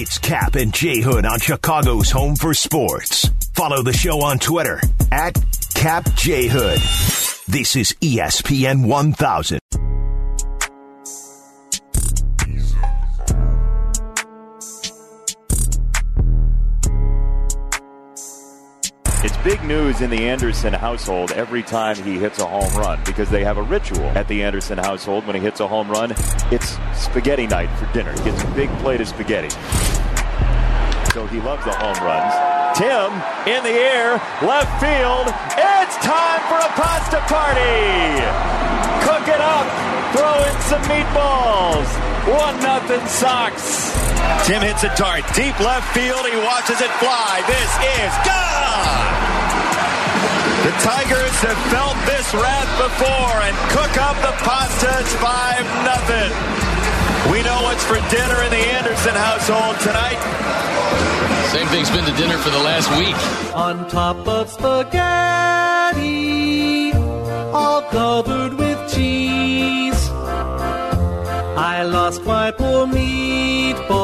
It's Kap and J Hood on Chicago's Home for Sports. Follow the show on Twitter at Kap J Hood. This is ESPN 1000. It's big news in the Anderson household every time he hits a home run because they have a ritual at the Anderson household. When he hits a home run, it's spaghetti night for dinner. He gets a big plate of spaghetti. So he loves the home runs. Tim in the air, left field. It's time for a pasta party. Cook it up. Throw in some meatballs. One nothing Sox. Tim hits a dart deep left field. He watches it fly. This is gone. The Tigers have felt this wrath before and cook up the pasta. It's 5 nothing. We know what's for dinner in the Anderson household tonight. Same thing's been to dinner for the last week. On top of spaghetti, all covered with cheese. I lost my poor meatball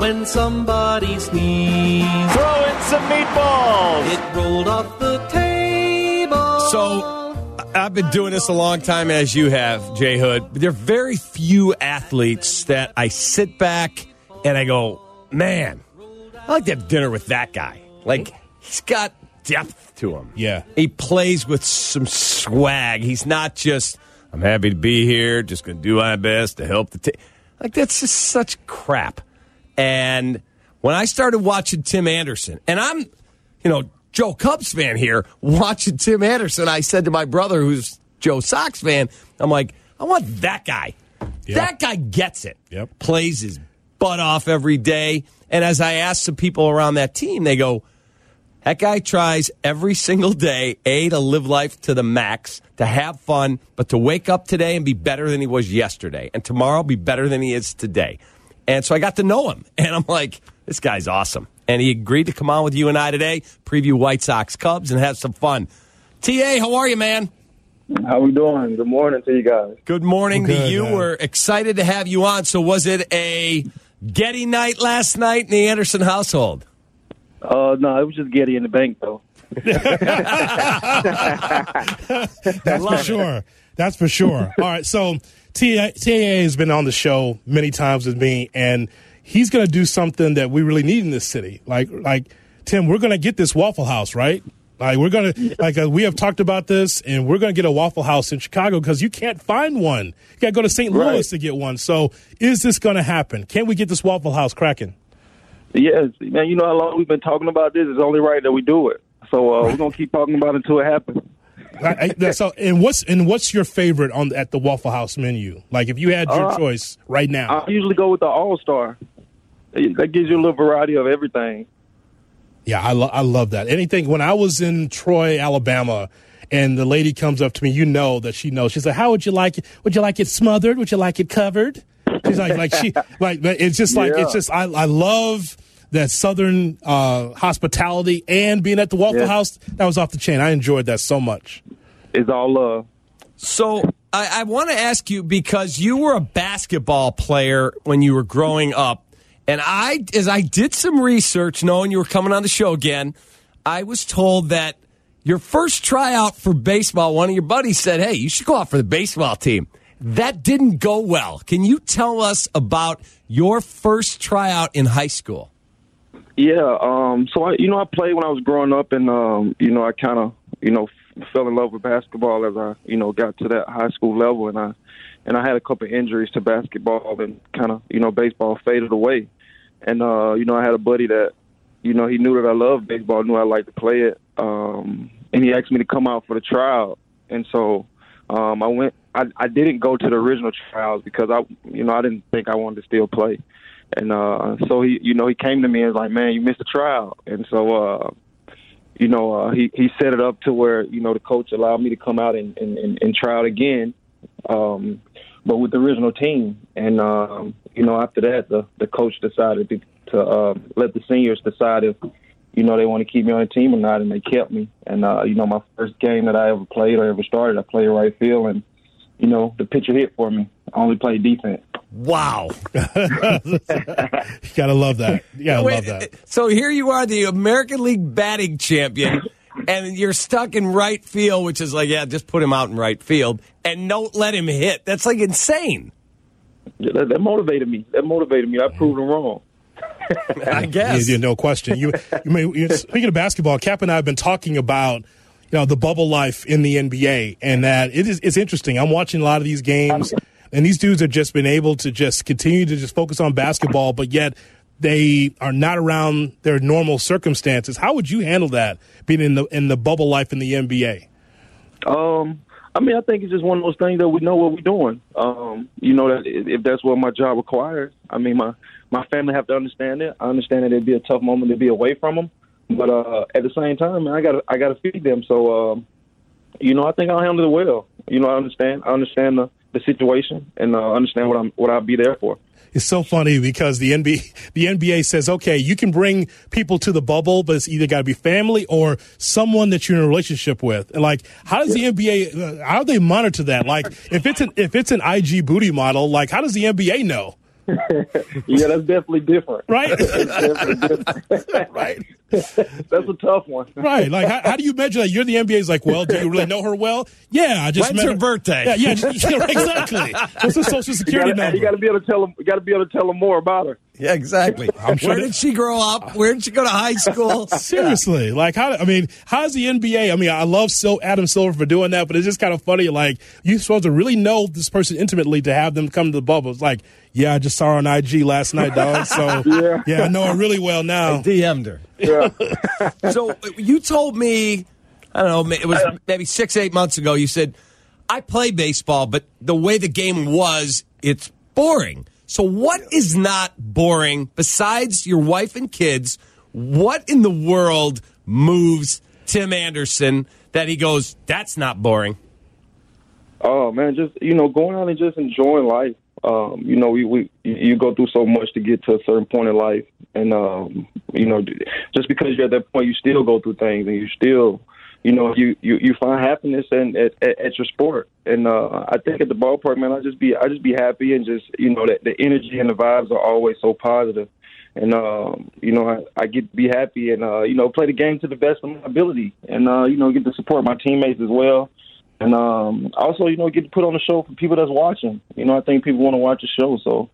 when somebody sneezed. Throw in some meatballs. It rolled off the table. So I've been doing this a long time, as you have, Jay Hood. But there are very few athletes that I sit back and I go, man, I like to have dinner with that guy. Like he's got depth to him. Yeah. He plays with some swag. He's not just, I'm happy to be here, just going to do my best to help the team. Like, that's just such crap. And when I started watching Tim Anderson, and I'm, you know, Joe Cubs fan here, watching Tim Anderson, I said to my brother, who's Joe Sox fan, I'm like, I want that guy. Yeah. That guy gets it. Yep. Plays his butt off every day. And as I asked some people around that team, they go, that guy tries every single day, A, to live life to the max, to have fun, but to wake up today and be better than he was yesterday, and tomorrow be better than he is today. And so I got to know him, and I'm like, this guy's awesome. And he agreed to come on with you and I today, preview White Sox Cubs, and have some fun. TA, how are you, man? How we doing? Good morning to you guys. Good morning Good, to you. man. We're excited to have you on. So was it a Getty night last night in the Anderson household? Uh, no, it was just Getty in the bank though. That's for sure. That's for sure. All right. So TAA has been on the show many times with me, and he's going to do something that we really need in this city. Like, like Tim, we're going to get this Waffle House, right? Like we're gonna, like uh, we have talked about this, and we're gonna get a Waffle House in Chicago because you can't find one. You got to go to St. Louis Right. to get one. So, is this going to happen? Can we get this Waffle House cracking? Yes, man. You know how long we've been talking about this. It's only right that we do it. So uh, we're gonna keep talking about it until it happens. I, I, so, and what's and what's your favorite on at the Waffle House menu? Like, if you had your Uh, choice right now, I usually go with the All Star. That gives you a little variety of everything. Yeah, I, lo- I love that. Anything when I was in Troy, Alabama, and the lady comes up to me, you know that she knows. She's like, "How would you like it? Would you like it smothered? Would you like it covered?" She's like, like she like it's just like Yeah. it's just I I love that southern uh, hospitality and being at the Waffle Yeah. House. That was off the chain. I enjoyed that so much. It's all love. So I, I want to ask you because you were a basketball player when you were growing up, and I, as I did some research, knowing you were coming on the show again, I was told that your first tryout for baseball, one of your buddies said, "Hey, you should go out for the baseball team." That didn't go well. Can you tell us about your first tryout in high school? Yeah. Um. So I, you know, I played when I was growing up, and um, you know, I kind of, you know, fell in love with basketball as I, you know, got to that high school level, and I, and I had a couple of injuries to basketball, and kind of, you know, baseball faded away, and uh, you know, I had a buddy that, you know, he knew that I loved baseball, knew I liked to play it, um, and he asked me to come out for the tryout, and so, um, I went. I, I didn't go to the original trials because I, you know, I didn't think I wanted to still play. And uh, so he, you know, he came to me and was like, "Man, you missed the trial." And so, uh, you know, uh, he he set it up to where you know the coach allowed me to come out and and, and, and try out again, um, but with the original team. And um, you know, after that, the the coach decided to, to uh, let the seniors decide if you know they want to keep me on the team or not, and they kept me. And uh, you know, my first game that I ever played or ever started, I played right field, and you know, the pitcher hit for me. I only play defense. Wow. You gotta love that. You gotta Wait, love that. So here you are, the American League batting champion, and you're stuck in right field, which is like, yeah, just put him out in right field and don't let him hit. That's like insane. Yeah, That, that motivated me. That motivated me. I proved them wrong. I guess. Yeah, yeah, no question. You, you may, you, speaking of basketball, Kap and I have been talking about you know the bubble life in the NBA, and that it is it's interesting. I'm watching a lot of these games, and these dudes have just been able to just continue to just focus on basketball, but yet they are not around their normal circumstances. How would you handle that being in the in the bubble life in the NBA? Um, I mean, I think it's just one of those things that we know what we're doing. Um, you know that if that's what my job requires. I mean, my my family have to understand it. I understand that it'd be a tough moment to be away from them, but uh, at the same time, I got I got to feed them. So, um, you know, I think I'll handle it well. You know, I understand. I understand the the situation and uh, understand what I'm what I'll be there for. It's so funny because the NBA the NBA says, okay, you can bring people to the bubble, but it's either got to be family or someone that you're in a relationship with. And like, how does the NBA uh, how do they monitor that? Like, if it's an if it's an IG booty model, like, how does the NBA know? Yeah, that's definitely different. Right, Definitely different. right, that's a tough one. right. Like, how, how do you measure that? You're the NBA's like, well, do you really know her well? Yeah, I just When's met her birthday? Yeah, yeah, yeah, exactly. What's her social You security gotta, you got to be able to tell them. You got to be able to tell them more about her. Yeah, exactly. sure Where did she grow up? Where did she go to high school? Seriously, like how? I mean, how's the NBA? I mean, I love Sil- Adam Silver for doing that, but it's just kind of funny. Like you're supposed to really know this person intimately to have them come to the bubble. It's like, yeah, I just saw her on IG last night, dog. So Yeah. yeah, I know her really well now. DM'd her. Yeah. So uh, you told me, I don't know, it was maybe six, eight months ago. You said, I play baseball, but the way the game was, it's boring. So what is not boring besides your wife and kids? What in the world moves Tim Anderson that he goes, that's not boring? Oh man, just you know, going out and just enjoying life. Um, you know, we, we you go through so much to get to a certain point in life, and um, you know, just because you're at that point, you still go through things, and you still, you know, you you, you find happiness in at, at, at your sport. And uh, I think at the ballpark, man, I just be I just be happy and just you know that the energy and the vibes are always so positive. And um, you know, I, I get to be happy and uh, you know play the game to the best of my ability, and uh, you know get to support my teammates as well. And um, also, you know, get put on the show for people that's watching. You know, I think people want to watch the show, so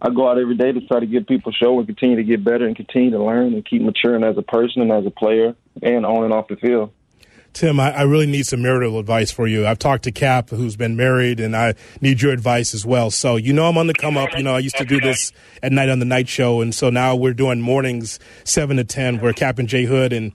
I go out every day to try to give people a show and continue to get better and continue to learn and keep maturing as a person and as a player and on and off the field. Tim, I, I really need some marital advice for you. I've talked to Kap, who's been married, and I need your advice as well. So, you know, I'm on the come up. You know, I used to do this at night on the night show, and so now we're doing mornings seven to ten. We're Kap and Jay Hood, and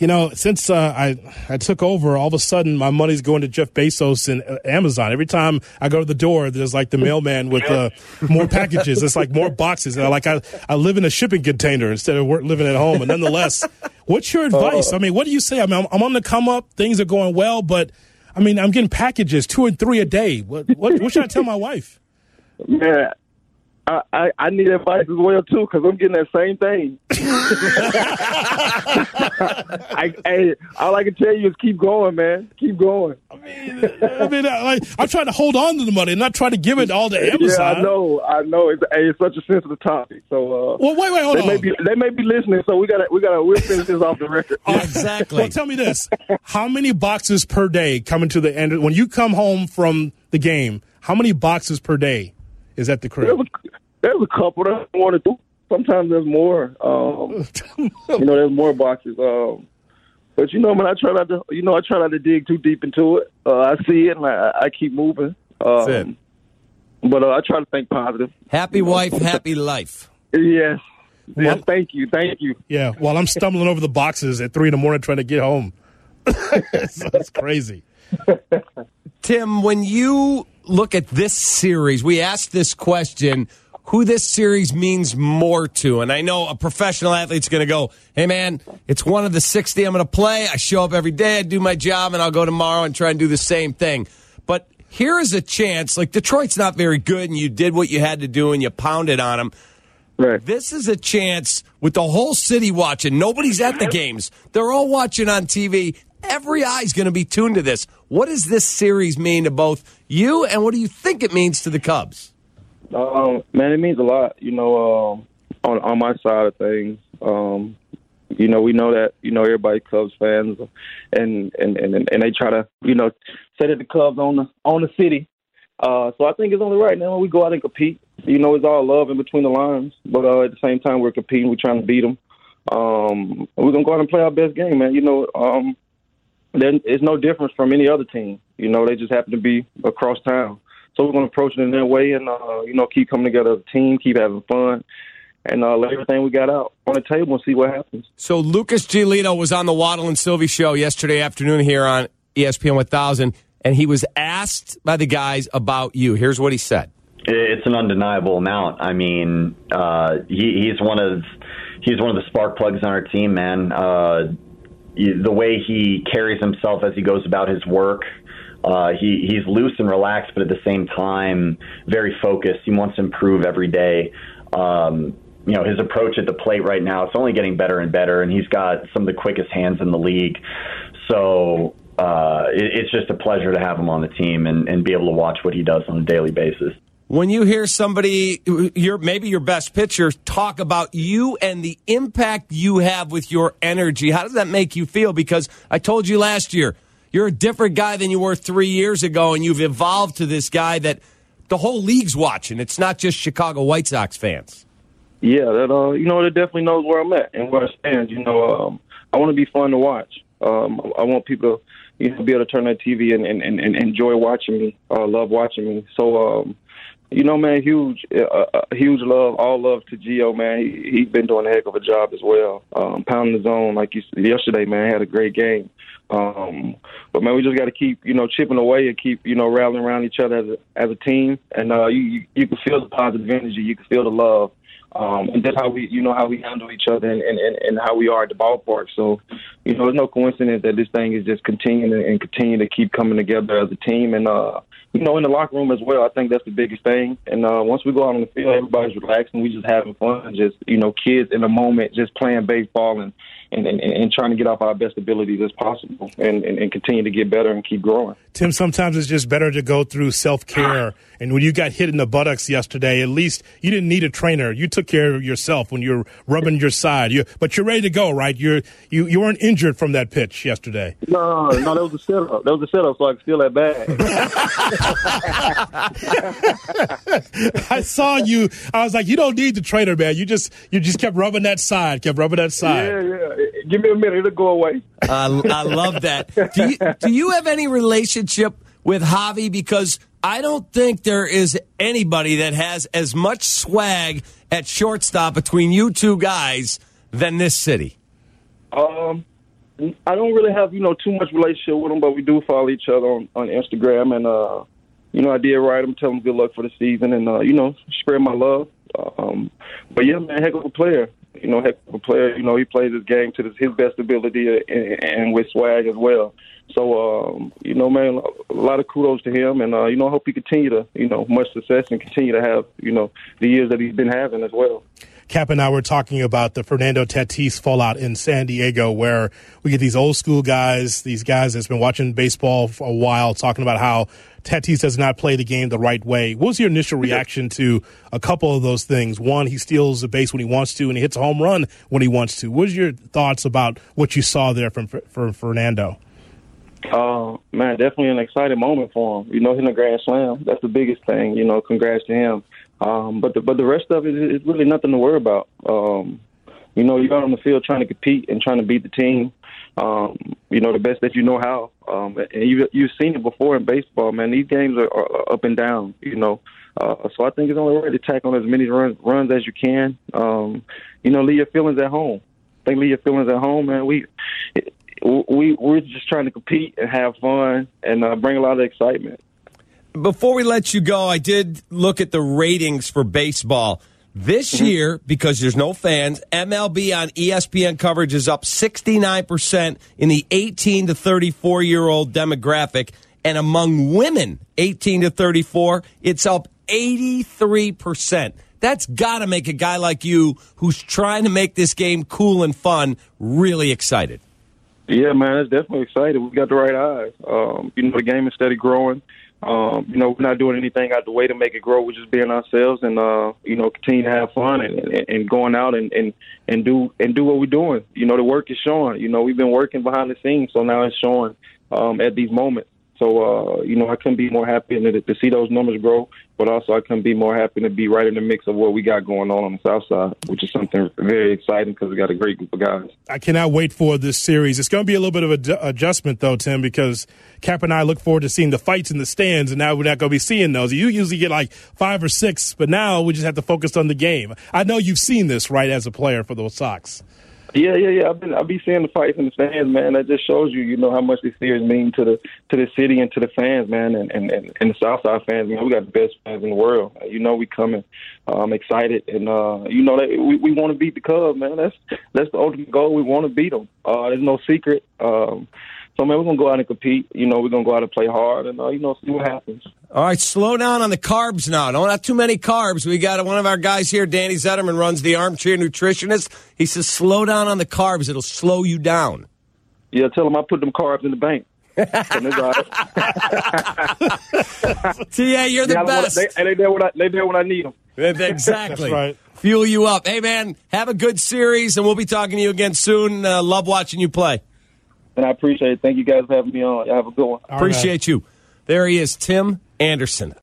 you know, since uh, I I took over, all of a sudden my money's going to Jeff Bezos and uh, Amazon. Every time I go to the door, there's like the mailman with uh, more packages. It's like more boxes. And I, like I, I live in a shipping container instead of living at home. And nonetheless, what's your advice? I mean, what do you say? I mean, I'm, I'm on the come up. Things are going well, but I mean, I'm getting packages two and three a day. What what, what should I tell my wife? Man, I, I, I need advice as well too because I'm getting that same thing. I, hey, all I can tell you is keep going, man. Keep going. I mean, I, like I'm trying to hold on to the money and not try to give it all to Amazon. Yeah, I know, I know. It's, hey, it's such a sensitive topic. So, uh, Well, wait, wait, hold they on. may be they may be listening. So we got to we got to we'll finish this off the record. Exactly. Well, tell me this: How many boxes per day coming to the end? When you come home from the game, how many boxes per day is at the There's crib? a, there's a couple. There's one or two. Sometimes there's more. Um, you know, there's more boxes. Um, but you know, man, I try not to. You know, I try not to dig too deep into it. Uh, I see it and I, I keep moving. Um, That's it. But uh, I try to think positive. Happy wife, happy life. Yes. Well- Yes. Thank you. Thank you. Yeah. While I'm stumbling over the boxes at three in the morning trying to get home. so it's crazy. Tim, when you look at this series, we asked this question who this series means more to. And I know a professional athlete's going to go, hey, man, it's one of the 60 I'm going to play. I show up every day, I do my job, and I'll go tomorrow and try and do the same thing. But here is a chance like Detroit's not very good, and you did what you had to do and you pounded on them. Right. This is a chance with the whole city watching. Nobody's at the games. They're all watching on TV. every eye is going to be tuned to this. What does this series mean to both you, and what do you think it means to the Cubs? Um, man, it means a lot. You know, um, on on my side of things, um, you know, we know that you know everybody Cubs fans, and and and and they try to you know say that the Cubs own the own the city. Uh, so I think it's only right now when we go out and compete. You know, it's all love in between the lines, but uh, at the same time we're competing. We're trying to beat them. Um, we're gonna go out and play our best game, man. You know, um, then it's no difference from any other team. You know, they just happen to be across town. So we're going to approach it in that way, and uh, you know, keep coming together as a team, keep having fun, and uh, let everything we got out on the table and see what happens. So Lucas Giolito was on the Waddle and Silvy show yesterday afternoon here on ESPN 1000, and he was asked by the guys about you. Here's what he said. It's an undeniable amount. I mean, uh, he, he's one of he's one of the spark plugs on our team, man. Uh, the way he carries himself as he goes about his work, uh, he he's loose and relaxed, but at the same time very focused. He wants to improve every day. Um, you know, his approach at the plate right now, it's only getting better and better, and he's got some of the quickest hands in the league. So uh, it, it's just a pleasure to have him on the team and, and be able to watch what he does on a daily basis. When you hear somebody, your maybe your best pitcher, talk about you and the impact you have with your energy, how does that make you feel? Because I told you last year, you're a different guy than you were three years ago, and you've evolved to this guy that the whole league's watching. It's not just Chicago White Sox fans. Yeah, that uh, you know, that definitely knows where I'm at and where I stand. You know, um, I want to be fun to watch. Um, I want people to you know, be able to turn their TV and, and, and, and enjoy watching me, uh, love watching me. So, um, you know, man, huge, uh, uh, huge love, all love to Gio, man. He, he's been doing a heck of a job as well, um, pounding the zone like you yesterday, man. Had a great game. Um, but man, we just got to keep, you know, chipping away and keep, you know, rallying around each other as a, as a team. And uh, you, you can feel the positive energy, you can feel the love, um, and that's how we, you know, how we handle each other and, and, and, how we are at the ballpark. So, you know, it's no coincidence that this thing is just continuing and continue to keep coming together as a team. And uh, you know, in the locker room as well. I think that's the biggest thing. And uh, once we go out on the field, everybody's relaxing. We just having fun, just you know, kids in the moment, just playing baseball and and, and, and trying to get off our best abilities as possible, and, and, and continue to get better and keep growing. Tim, sometimes it's just better to go through self care. And when you got hit in the buttocks yesterday, at least you didn't need a trainer. You took care of yourself when you're rubbing your side. You, but you're ready to go, right? You're you you weren't injured from that pitch yesterday. No, no, that was a setup. That was a setup, so I could steal that bag. I saw you. I was like, you don't need the trainer, man. You just you just kept rubbing that side, kept rubbing that side. yeah, yeah. Give me a minute; it'll go away. Uh, I love that. Do you, do you have any relationship with Javi? Because I don't think there is anybody that has as much swag at shortstop between you two guys than this city. Um, I don't really have you know too much relationship with him, but we do follow each other on, on Instagram, and uh, you know I did write him, tell him good luck for the season, and uh, you know spread my love. Um, but yeah, man, heck of a player. You know, heck of a player. You know, he plays his game to his best ability and, and with swag as well. So, um, you know, man, a lot of kudos to him, and uh, you know, I hope he continue to, you know, much success and continue to have, you know, the years that he's been having as well. Kap and I were talking about the Fernando Tatis fallout in San Diego, where we get these old school guys, these guys that's been watching baseball for a while, talking about how Tatis does not play the game the right way. What was your initial reaction to a couple of those things? One, he steals the base when he wants to, and he hits a home run when he wants to. What was your thoughts about what you saw there from from Fernando? Uh, man, definitely an exciting moment for him. You know, hitting a grand slam. That's the biggest thing. You know, congrats to him. Um, but the, but the rest of it is really nothing to worry about. Um, you know, you're out on the field trying to compete and trying to beat the team. Um, you know, the best that you know how. Um, and you you've seen it before in baseball, man. These games are, are up and down. You know, uh, so I think it's only right to tack on as many runs runs as you can. Um, you know, leave your feelings at home. I think leave your feelings at home, man. We we we're just trying to compete and have fun and uh, bring a lot of excitement. Before we let you go, I did look at the ratings for baseball. This Mm-hmm. year, because there's no fans, MLB on ESPN coverage is up 69% in the 18 to 34 year old demographic. And among women 18 to 34, it's up 83%. That's got to make a guy like you, who's trying to make this game cool and fun, really excited. Yeah, man, it's definitely exciting. We've got the right eyes. Um, you know, the game is steady growing. Um, you know, we're not doing anything out the way to make it grow. We're just being ourselves and uh, you know, continue to have fun and, and, and going out and, and, and do and do what we're doing. You know, the work is showing. You know, we've been working behind the scenes, so now it's showing um, at these moments. So, uh, you know, I couldn't be more happy to, to see those numbers grow, but also I couldn't be more happy to be right in the mix of what we got going on on the South Side, which is something very exciting because we got a great group of guys. I cannot wait for this series. It's going to be a little bit of an adjustment, though, Tim, because Kap and I look forward to seeing the fights in the stands, and now we're not going to be seeing those. You usually get like five or six, but now we just have to focus on the game. I know you've seen this, right, as a player for those Sox. Yeah, yeah, yeah. I've been I've been seeing the fights in the stands, man. That just shows you, you know, how much these series mean to the to the city and to the fans, man, and and and, and the Southside fans. Man, we got the best fans in the world. You know, we coming, um, excited, and uh, you know that we we want to beat the Cubs, man. That's that's the ultimate goal. We want to beat them. Uh, there's no secret. Um, so man, we're gonna go out and compete. You know, we're gonna go out and play hard, and uh, you know, see what happens. All right, slow down on the carbs now. Don't have too many carbs. We got one of our guys here, Danny Zederman, runs the Armchair Nutritionist. He says slow down on the carbs. It'll slow you down. Yeah, tell him I put them carbs in the bank. TA, you're the Yeah, best. They, and they there when I they there when I need them. Exactly. That's right. Fuel you up. Hey, man, have a good series, and we'll be talking to you again soon. Uh, love watching you play. And I appreciate it. Thank you guys for having me on. Y'all have a good one. All right, man. Appreciate you. There he is, Tim Anderson.